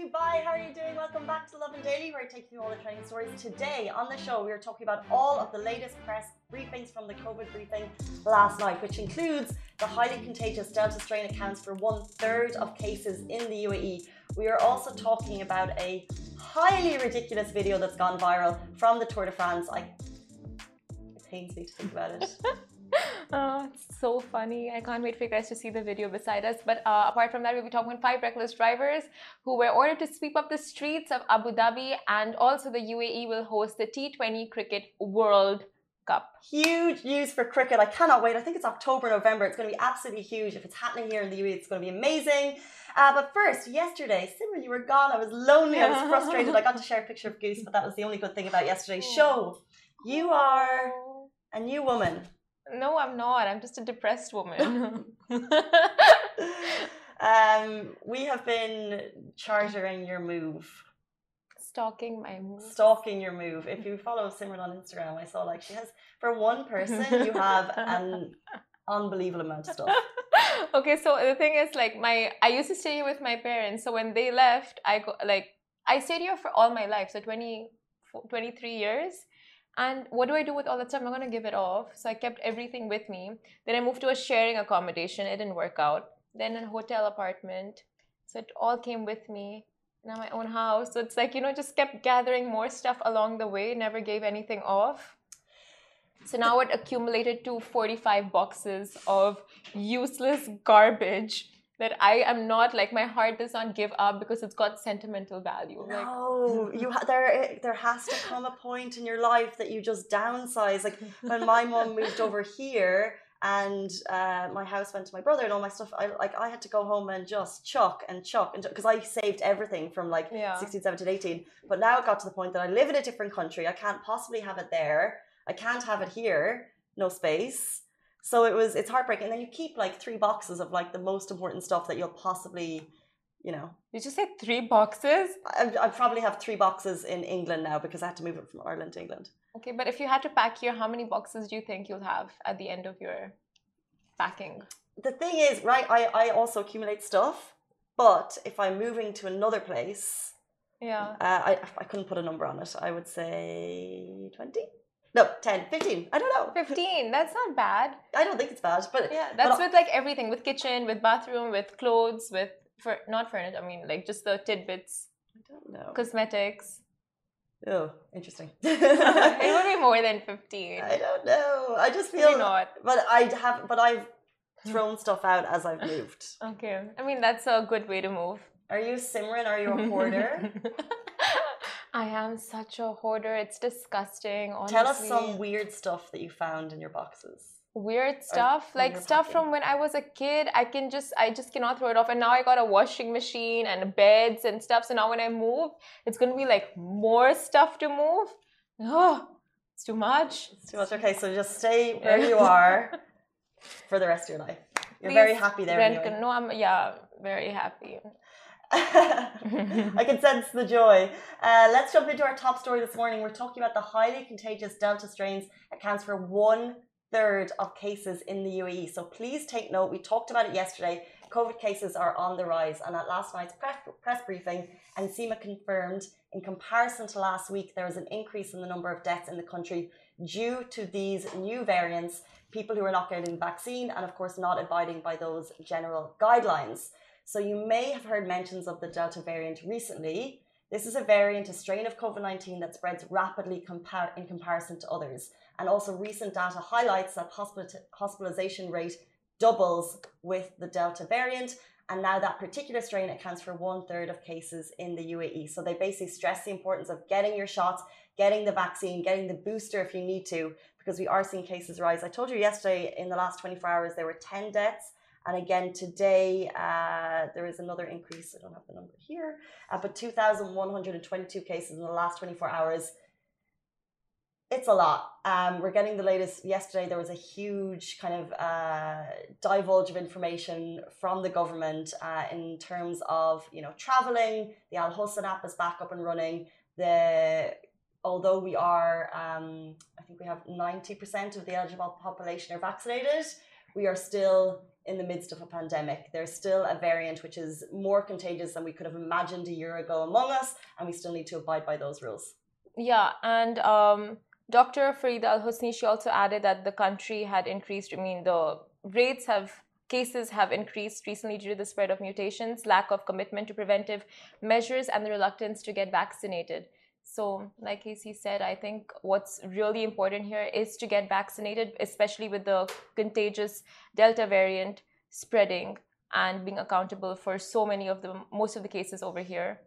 Dubai. How are you doing? Welcome back to Lovin Daily. We're taking you all the training stories. Today on the show, we are talking about all of the latest press briefings from the COVID briefing last night, which includes the highly contagious Delta strain accounts for one third of cases in the UAE we are also talking about a highly ridiculous video that's gone viral from the Tour de France. I, it pains me to think about it. oh, it's so funny. I can't wait for you guys to see the video beside us. But uh, apart from that, we'll be talking about five reckless drivers who were ordered to sweep up the streets of Abu Dhabi. And also, the UAE will host the T20 Cricket World Cup. Huge news for cricket. I cannot wait. I think it's October, November. It's going to be absolutely huge. If it's happening here in the UAE, it's going to be amazing. Uh, but first, yesterday, Simran, you were gone. I was lonely. I was frustrated. I got to share a picture of Goose, but that was the only good thing about yesterday's show. You are a new woman. No, I'm not. I'm just a depressed woman. um, we have been chartering your move. Stalking my move. Stalking your move. If you follow Simran on Instagram, I saw like she has, for one person, you have an unbelievable amount of stuff. okay, so the thing is, like, my I used to stay here with my parents. So when they left, I go like I stayed here for all my life, so 20, 23 years. And what do I do with all that stuff? I'm gonna give it off. So I kept everything with me. Then I moved to a sharing accommodation. It didn't work out. Then a hotel apartment. So it all came with me. Now my own house. So it's like, you know, just kept gathering more stuff along the way, never gave anything off. So now it accumulated to 45 boxes of useless garbage that I am not like my heart does not give up because it's got sentimental value. No, like, you ha- there there has to come a point in your life that you just downsize. Like when my mom moved over here and uh, my house went to my brother and all my stuff. I like I had to go home and just chuck and chuck and because I saved everything from like yeah. 16, 17, 18. But now it got to the point that I live in a different country. I can't possibly have it there. I can't have it here. No space. So it was it's heartbreaking. And then you keep like three boxes of like the most important stuff that you'll possibly, you know. You just said three boxes? I, I probably have three boxes in England now because I had to move it from Ireland to England. Okay, but if you had to pack here, how many boxes do you think you'll have at the end of your packing? The thing is, right, I, I also accumulate stuff, but if I'm moving to another place, yeah, uh, I, I couldn't put a number on it. I would say 20. No, 10, 15. I don't know. 15. That's not bad. I don't think it's bad, but yeah, that's but with like everything with kitchen, with bathroom, with clothes, with for not furniture. I mean, like just the tidbits. I don't know. Cosmetics. Oh, interesting. it would be more than 15. I don't know. I just feel not. But I have but I've hmm. thrown stuff out as I've moved. Okay. I mean, that's a good way to move. Are you Simran? Are you a hoarder? I am such a hoarder. It's disgusting. Honestly. Tell us some weird stuff that you found in your boxes. Weird stuff, like stuff packing. from when I was a kid. I can just, I just cannot throw it off. And now I got a washing machine and beds and stuff. So now when I move, it's gonna be like more stuff to move. Oh, it's too much. It's too much. Okay, so just stay where you are for the rest of your life. You're Please, very happy there. Anyway. No, I'm yeah, very happy. I can sense the joy. Uh, let's jump into our top story this morning. We're talking about the highly contagious Delta strains accounts for one third of cases in the UAE. So please take note. We talked about it yesterday. COVID cases are on the rise, and at last night's press, press briefing, NCEMA confirmed in comparison to last week there was an increase in the number of deaths in the country due to these new variants, people who are not getting vaccine, and of course not abiding by those general guidelines. So you may have heard mentions of the Delta variant recently. This is a variant, a strain of COVID 19 that spreads rapidly compar- in comparison to others. And also, recent data highlights that hospital- hospitalization rate doubles with the Delta variant. And now that particular strain accounts for one third of cases in the UAE. So they basically stress the importance of getting your shots, getting the vaccine, getting the booster if you need to, because we are seeing cases rise. I told you yesterday in the last 24 hours there were 10 deaths and again, today uh, there is another increase. I don't have the number here, uh, but 2,122 cases in the last 24 hours. It's a lot. Um, we're getting the latest. Yesterday, there was a huge kind of uh, divulge of information from the government uh, in terms of you know traveling. The Al Hosn app is back up and running. The although we are, um, I think we have ninety percent of the eligible population are vaccinated. We are still in the midst of a pandemic. There's still a variant which is more contagious than we could have imagined a year ago among us, and we still need to abide by those rules. Yeah, and um, Dr. Farida Al Hosni, she also added that the country had increased, I mean, the rates have cases have increased recently due to the spread of mutations, lack of commitment to preventive measures, and the reluctance to get vaccinated. So, like Casey said, I think what's really important here is to get vaccinated, especially with the contagious Delta variant spreading and being accountable for so many of the most of the cases over here.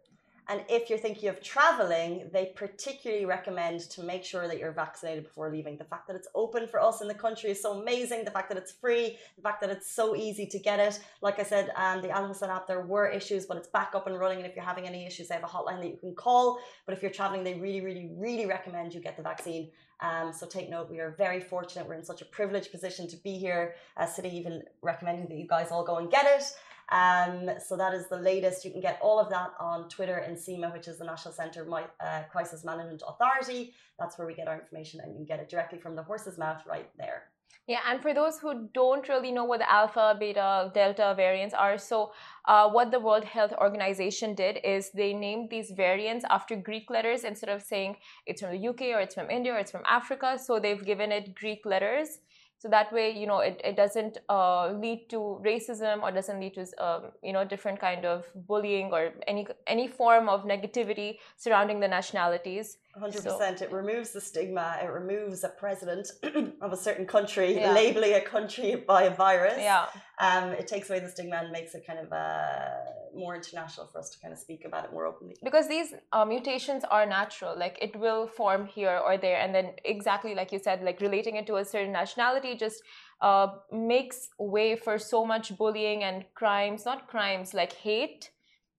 And if you're thinking of traveling, they particularly recommend to make sure that you're vaccinated before leaving. The fact that it's open for us in the country is so amazing. The fact that it's free, the fact that it's so easy to get it. Like I said, um, the Al Hosn app, there were issues, but it's back up and running. And if you're having any issues, they have a hotline that you can call. But if you're traveling, they really, really, really recommend you get the vaccine. Um, so take note, we are very fortunate. We're in such a privileged position to be here. Uh, City even recommending that you guys all go and get it. Um, so that is the latest. You can get all of that on Twitter in NCEMA, which is the National Centre uh, Crisis Management Authority. That's where we get our information, and you can get it directly from the horse's mouth right there. Yeah, and for those who don't really know what the alpha, beta, delta variants are, so uh, what the World Health Organization did is they named these variants after Greek letters instead of saying it's from the UK or it's from India or it's from Africa. So they've given it Greek letters so that way you know it, it doesn't uh, lead to racism or doesn't lead to um, you know different kind of bullying or any any form of negativity surrounding the nationalities 100% so, it removes the stigma. It removes a president of a certain country yeah. labeling a country by a virus. Yeah. Um, it takes away the stigma and makes it kind of uh, more international for us to kind of speak about it more openly. Because these uh, mutations are natural like it will form here or there and then exactly like you said like relating it to a certain nationality just uh, makes way for so much bullying and crimes not crimes like hate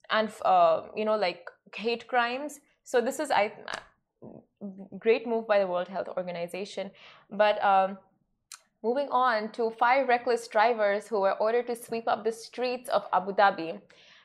and uh, you know like hate crimes. So this is i great move by the World Health Organization. But um, moving on to five reckless drivers who were ordered to sweep up the streets of Abu Dhabi.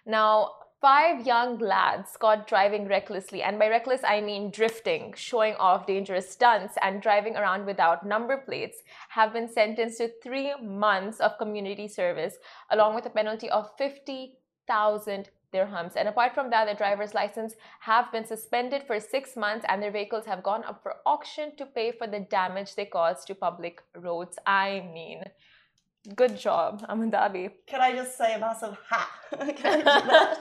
Now, five young lads caught driving recklessly, and by reckless I mean drifting, showing off dangerous stunts, and driving around without number plates, have been sentenced to three months of community service, along with a penalty of 50,000 dirhams. And apart from that, their driver's license have been suspended for six months and their vehicles have gone up for auction to pay for the damage they caused to public roads. I mean, good job, Abu Dhabi. Can I just say a massive ha? Can I do that?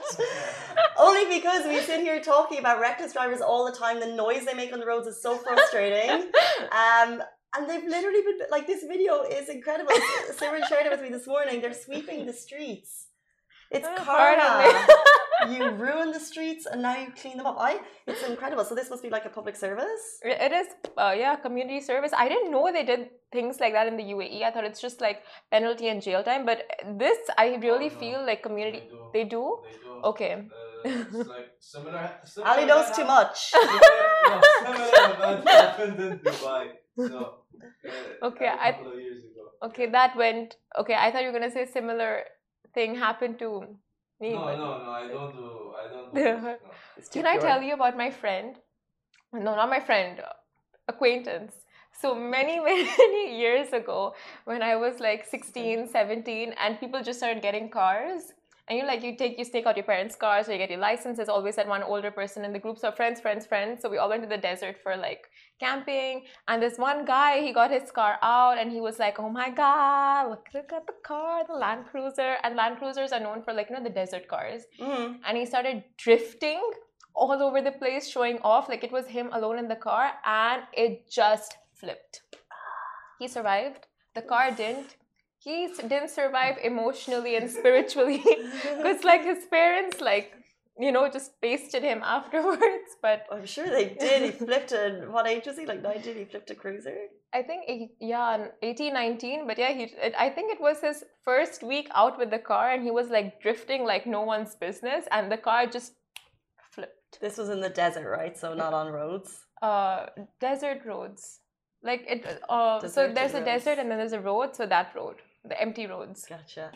Only because we sit here talking about reckless drivers all the time. The noise they make on the roads is so frustrating. Um, and they've literally been like this video is incredible. Simran shared it with me this morning. They're sweeping the streets it's karma. you ruin the streets and now you clean them up. I it's incredible. So this must be like a public service. It is, uh, yeah, community service. I didn't know they did things like that in the UAE. I thought it's just like penalty and jail time. But this, I really oh, no. feel like community. They do. They do? They do. Okay. Uh, like similar, similar Ali knows too much. no, similar happened in Dubai. So, uh, okay, I. Okay, that went. Okay, I thought you were gonna say similar thing happened to me. No, no, no, I don't do. I don't do. no. Can I tell you about my friend? No, not my friend, uh, acquaintance. So many, many years ago, when I was like 16, 17, and people just started getting cars, and you like you take you stake out your parents' cars or you get your license. There's always that one older person in the group. So friends, friends, friends. So we all went to the desert for like camping. And this one guy, he got his car out and he was like, "Oh my god, look, look at the car, the Land Cruiser." And Land Cruisers are known for like you know the desert cars. Mm-hmm. And he started drifting all over the place, showing off like it was him alone in the car, and it just flipped. He survived. The car didn't he didn't survive emotionally and spiritually because like his parents like you know just pasted him afterwards but i'm sure they did he flipped a what age was he like 19 he flipped a cruiser i think yeah 18 19 but yeah he i think it was his first week out with the car and he was like drifting like no one's business and the car just flipped This was in the desert, right? So not on roads. Uh, desert roads. Like it. Uh, so there's a roads. desert and then there's a road. So that road, the empty roads. Gotcha.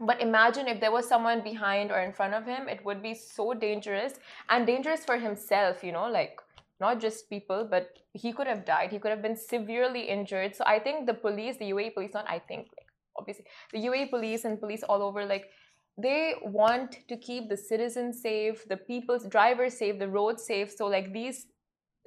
But imagine if there was someone behind or in front of him, it would be so dangerous and dangerous for himself, you know, like not just people, but he could have died. He could have been severely injured. So I think the police, the UAE police, not I think, like obviously, the UAE police and police all over, like they want to keep the citizens safe, the people's drivers safe, the roads safe. So like these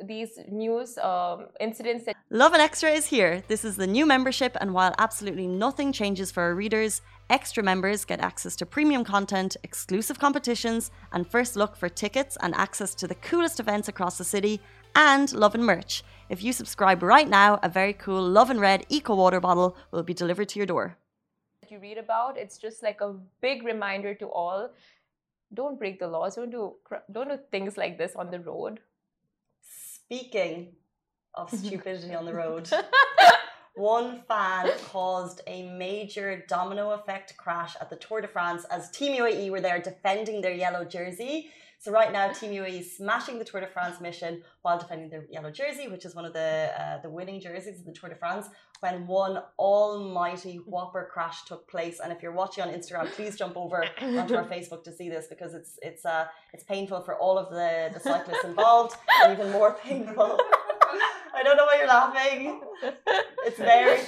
these news um, incidents that Love and Extra is here. This is the new membership, and while absolutely nothing changes for our readers, extra members get access to premium content, exclusive competitions, and first look for tickets and access to the coolest events across the city, and Lovin merch. If you subscribe right now, a very cool Lovin Red Eco Water bottle will be delivered to your door. you read about, it's just like a big reminder to all: don't break the laws, don't do don't do things like this on the road. Speaking of stupidity on the road, one fan caused a major domino effect crash at the Tour de France as Team UAE were there defending their yellow jersey. So right now, Team UAE is smashing the Tour de France mission while defending their yellow jersey, which is one of the uh, the winning jerseys of the Tour de France. When one almighty whopper crash took place, and if you're watching on Instagram, please jump over onto our Facebook to see this because it's it's uh it's painful for all of the the cyclists involved, and even more painful. I don't know why you're laughing. It's very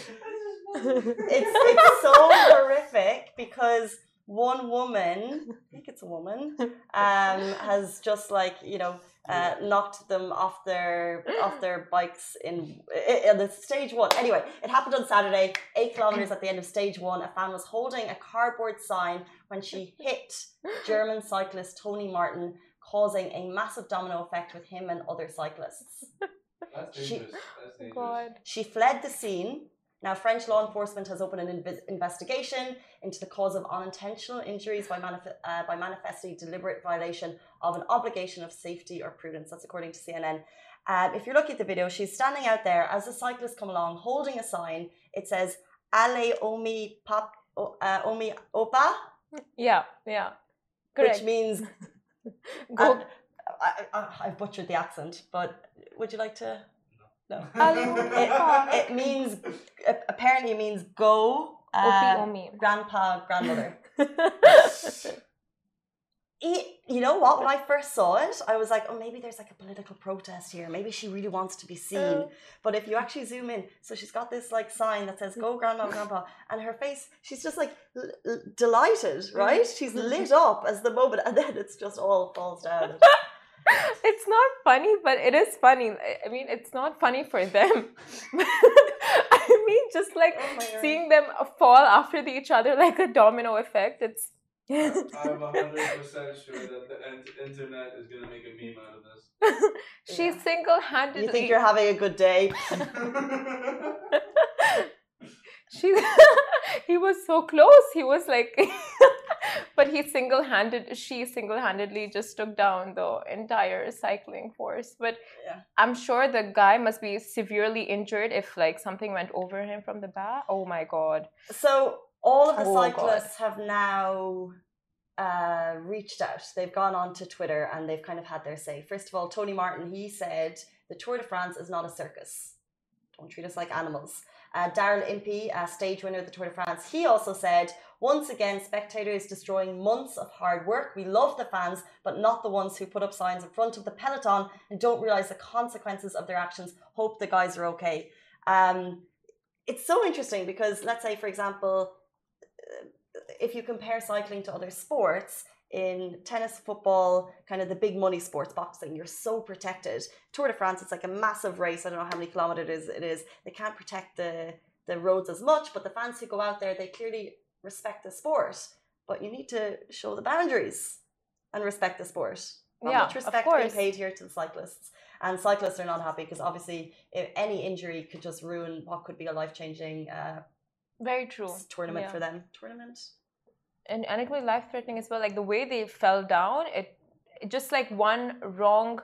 it's it's so horrific because one woman, I think it's a woman, um, has just like you know uh, knocked them off their off their bikes in in the stage one. Anyway, it happened on Saturday, eight kilometers at the end of stage one. A fan was holding a cardboard sign when she hit German cyclist Tony Martin, causing a massive domino effect with him and other cyclists. That's She- dangerous. That's dangerous. God. She fled the scene. Now, French law enforcement has opened an inve- investigation into the cause of unintentional injuries by, manif- uh, by manifestly deliberate violation of an obligation of safety or prudence. That's according to CNN. Um, if you're looking at the video, she's standing out there as the cyclists come along holding a sign. It says, Ale Omi Pap o- uh, Omi Opa, Yeah, yeah. Correct. which means, Go. uh, I, I, I've butchered the accent, but would you like to? No. Ale um, it, uh, it means apparently it means go uh, grandpa grandmother. You know what? When i first saw it i was like oh maybe there's like a political protest here. Maybe she really wants to be seen. Oh. but if you actually zoom in so she's got this like sign that says go grandma grandpa. And her face she's just like l- l- delighted right? She's lit up as the moment and then it's just all falls down it's not funny, but it is funny. I- I mean, it's not funny for them. I mean, just like Oh seeing them uh, fall after the each other like a domino effect. It's I'm 100% sure that the ent- internet is going to make a meme out of this. she Yeah. single-handedly. you think you're having a good day she he was so close he was like but he single-handed she single-handedly just took down the entire cycling force but Yeah. i'm sure the guy must be severely injured if like something went over him from the back oh my god So all of the Oh, God. cyclists have now uh, reached out. They've gone on to Twitter and they've kind of had their say. First of all, Tony Martin, he said the Tour de France is not a circus. Don't treat us like animals. Uh, Daryl Impey, uh, stage winner of the Tour de France, he also said, once again, spectators destroying months of hard work. We love the fans, but not the ones who put up signs in front of the peloton and don't realize the consequences of their actions. Hope the guys are okay. Um, it's so interesting because, let's say, for example, uh, if you compare cycling to other sports, in tennis, football, kind of the big money sports, boxing, you're so protected. Tour de France, it's like a massive race. I don't know how many kilometers it is. It is. They can't protect the the roads as much, but the fans who go out there, they clearly respect the sport. But you need to show the boundaries and respect the sport. Not Yeah, much respect being paid here to the cyclists. And cyclists are not happy because obviously, if any injury could just ruin what could be a life changing uh, very true tournament Yeah. for them. Tournament. And and it could be life threatening as well like the way they fell down it, it just like one wrong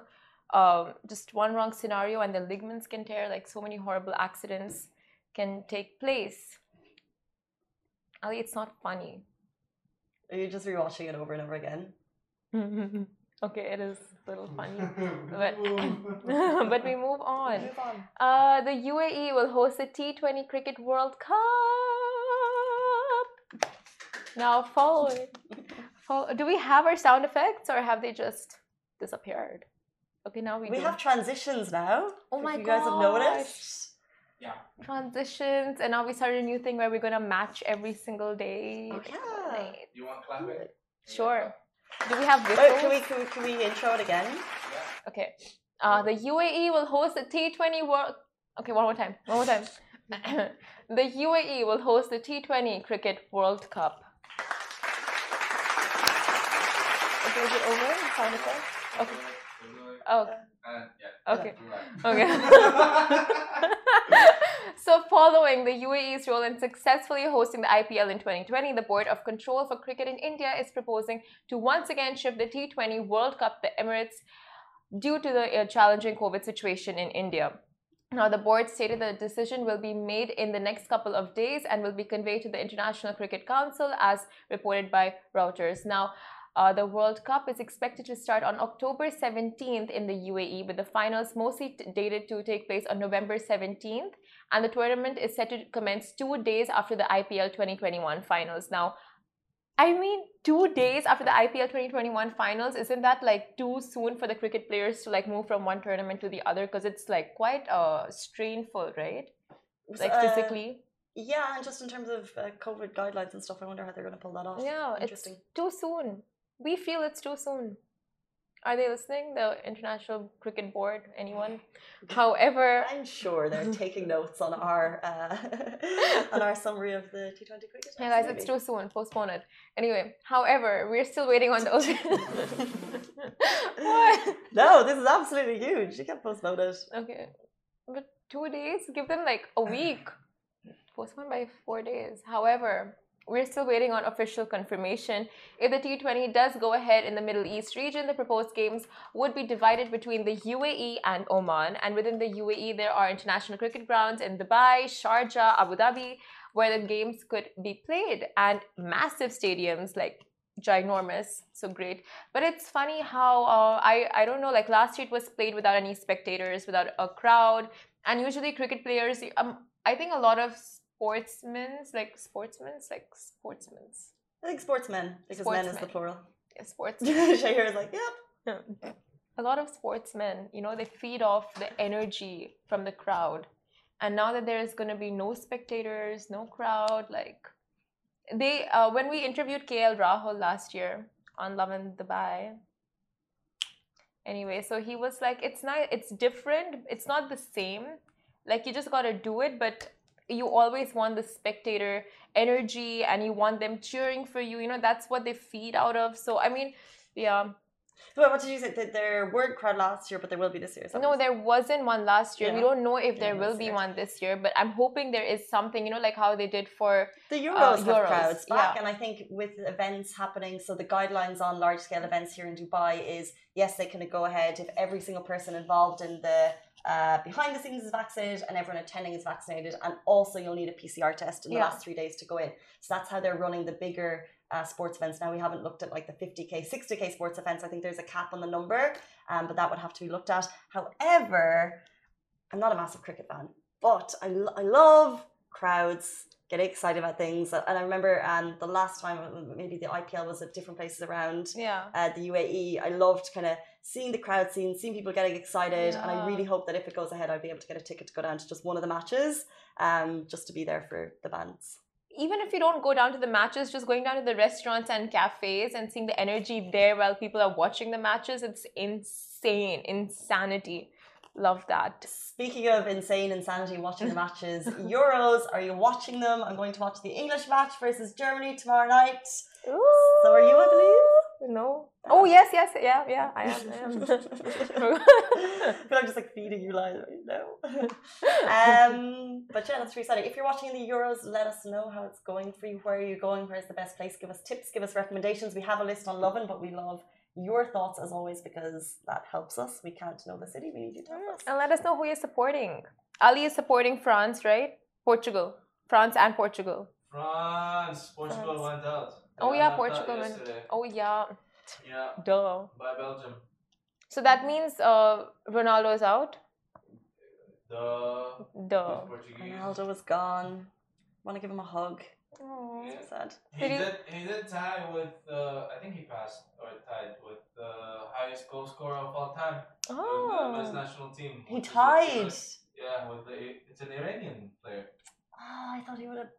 um just one wrong scenario and the ligaments can tear like so many horrible accidents can take place ali it's not funny Are you just rewatching it over and over again? Okay, it is a little funny. But, but we move on. Move on. Uh, the UAE will host the T20 Cricket World Cup. Now, following, follow, do we have our sound effects or have they just disappeared? Okay, now we, We do. have transitions now. Oh my god! you guys have noticed. Yeah. Transitions, and now we started a new thing where we're gonna match every single day. Okay. Right. You want clapping? Sure. Do we have Wait, whistles? can we, can we can we intro it again? Okay. Uh, the UAE will host the T20 World. Okay, one more time. One more time. the UAE will host the T20 Cricket World Cup. Okay, is it over? Sound effect? Okay. Oh, okay. Okay. so, following the UAE's role in successfully hosting the IPL in 2020, the Board of Control for Cricket in India is proposing to once again shift the T20 World Cup to the Emirates due to the uh, challenging COVID situation in India. Now, the board stated that the decision will be made in the next couple of days and will be conveyed to the International Cricket Council as reported by Reuters. Now, uh, the World Cup is expected to start on October 17th in the UAE, with the finals mostly t- dated to take place on November 17th. And the tournament is set to commence two days after the IPL 2021 finals. Now, I mean, two days after the IPL 2021 finals, isn't that like too soon for the cricket players to like move from one tournament to the other? Because it's like quite uh, strainful, right? Like Uh, physically. Yeah, and just in terms of uh, COVID guidelines and stuff, I wonder how they're going to pull that off. Yeah, it's Interesting. too soon. We feel it's too soon. Are they listening? The International Cricket Board? Anyone? However, I'm sure they're taking notes on our uh, on our summary of the T20 cricket. yeah, guys, it's too soon. Postpone it. Anyway, however, we're still waiting on those. what? No, this is absolutely huge. You can't postpone it. Okay, but two days? Give them like a week. Postpone by four days. However, we're still waiting on official confirmation. If the T20 does go ahead in the Middle East region, the proposed games would be divided between the UAE and Oman. And within the UAE, there are international cricket grounds in Dubai, Sharjah, Abu Dhabi, where the games could be played, and massive stadiums like ginormous so great but it's funny how uh, i i don't know like last year it was played without any spectators without a crowd and usually cricket players um i think a lot of sportsmen's like sportsmen's like sportsmen's. I think sportsmen, because men is the plural. yeah, sports. Shahir is like, yep. a lot of sportsmen you know they feed off the energy from the crowd. And now that there's going to be no spectators no crowd like they uh, when we interviewed KL Rahul last year on Lovin Dubai anyway so he was like it's not it's different it's not the same. Like you just got to do it but you always want the spectator energy and you want them cheering for you you know that's what they feed out of. So i mean yeah But what did you say? That there weren't crowd last year, but there will be this year. no, there wasn't one last year. We don't know if Yeah, there will be there. one this year, but I'm hoping there is something, you know, like how they did for. The Euros, have Euros, crowds back, yeah. and I think with events happening, so the guidelines on large scale events here in Dubai is yes, they can go ahead if every single person involved in the uh, behind the scenes is vaccinated and everyone attending is vaccinated, and also you'll need a PCR test in the Yeah. last three days to go in. So that's how they're running the bigger. Uh, sports events. Now we haven't looked at like the 50k 60k sports events. I think there's a cap on the number um, but that would have to be looked at. However i'm not a massive cricket fan but I, lo- I love crowds getting excited about things. And i remember um, the last time maybe the ipl was at different places around Yeah. uh, the uae i loved kind of seeing the crowd scene seeing people getting excited and i really hope that if it goes ahead i'd be able to get a ticket to go down to just one of the matches um, just to be there for the bands Even if you don't go down to the matches, just going down to the restaurants and cafes and seeing the energy there while people are watching the matches, it's insane. Insanity. Love that. Speaking of insane insanity, watching the matches, Euros, are you watching them? I'm going to watch the English match versus Germany tomorrow night. So are you, I believe? No. Oh, yes, yes. Yeah, yeah, I am. I am. but I'm just like feeding you lies right now. um, but yeah, that's really exciting. If you're watching the Euros, let us know how it's going for you. Where are you going? Where's the best place? Give us tips, give us recommendations. We have a list on Lovin, but we love your thoughts as always because that helps us. We can't know the city. We need you to help us. and let us know who you're supporting. Ali is supporting France, right? Portugal. France and Portugal. France. Portugal France. went out. They Oh, yeah, Portugal went- Oh, yeah. Yeah, Duh. by Belgium. So that means uh, Ronaldo is out. The Duh. Portuguese. Ronaldo was gone. Want to give him a hug. Aw. Yeah. Sad. He Did he- did. He did tie with. Uh, I think he passed or tied with the highest goal scorer of all time. With the men's Oh. national team. He which tied. with- Yeah, with the it's an Iranian player. Oh, I thought he would have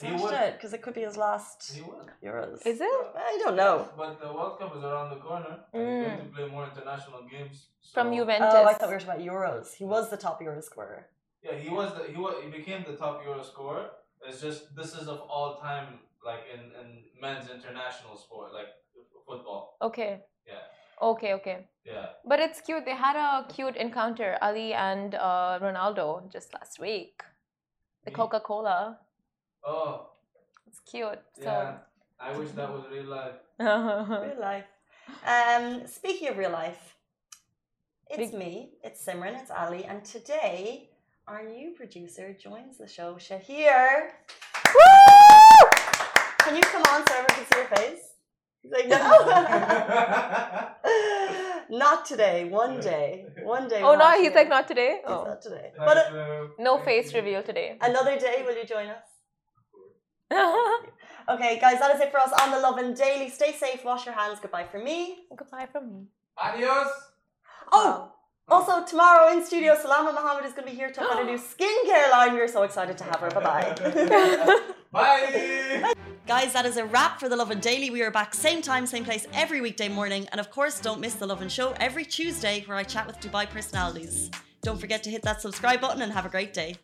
He smashed would. it because it could be his last He won. Euros. Is it? I don't know. But the World Cup is around the corner. And he's going Mm. to play more international games. From so- Juventus. Oh, I thought we were talking about Euros. He was the top Euro scorer. Yeah, he was the he was he became the top Euro scorer. It's just this is of all time like in, in men's international sport like football. Okay. Yeah. Okay, okay. Yeah. But it's cute. They had a cute encounter, Ali and uh, Ronaldo, just last week. The Me? Coca Cola. Oh, It's cute. So. yeah. I wish that was real life. Real life. Um, speaking of real life, it's Big- me, it's Simran, it's Ali, and today our new producer joins the show, Shahir. Can you come on so everyone can see your face? He's like, no. not today, one day. One day. oh no, he's Shahir. like not today. He's Oh, not today. Thanks, But uh, no face reveal today. another day, will you join us? Okay, guys, that is it for us on the Lovin Daily. Stay safe, wash your hands. Goodbye from me. Goodbye from me. Adios. Oh, also tomorrow in studio, Salama Mohammed is going to be here talking about a new skincare line. We're so excited to have her. Bye bye. Bye. Guys, that is a wrap for the Lovin Daily. We are back same time, same place every weekday morning. And of course, don't miss the Lovin Show every Tuesday where I chat with Dubai personalities. Don't forget to hit that subscribe button and have a great day.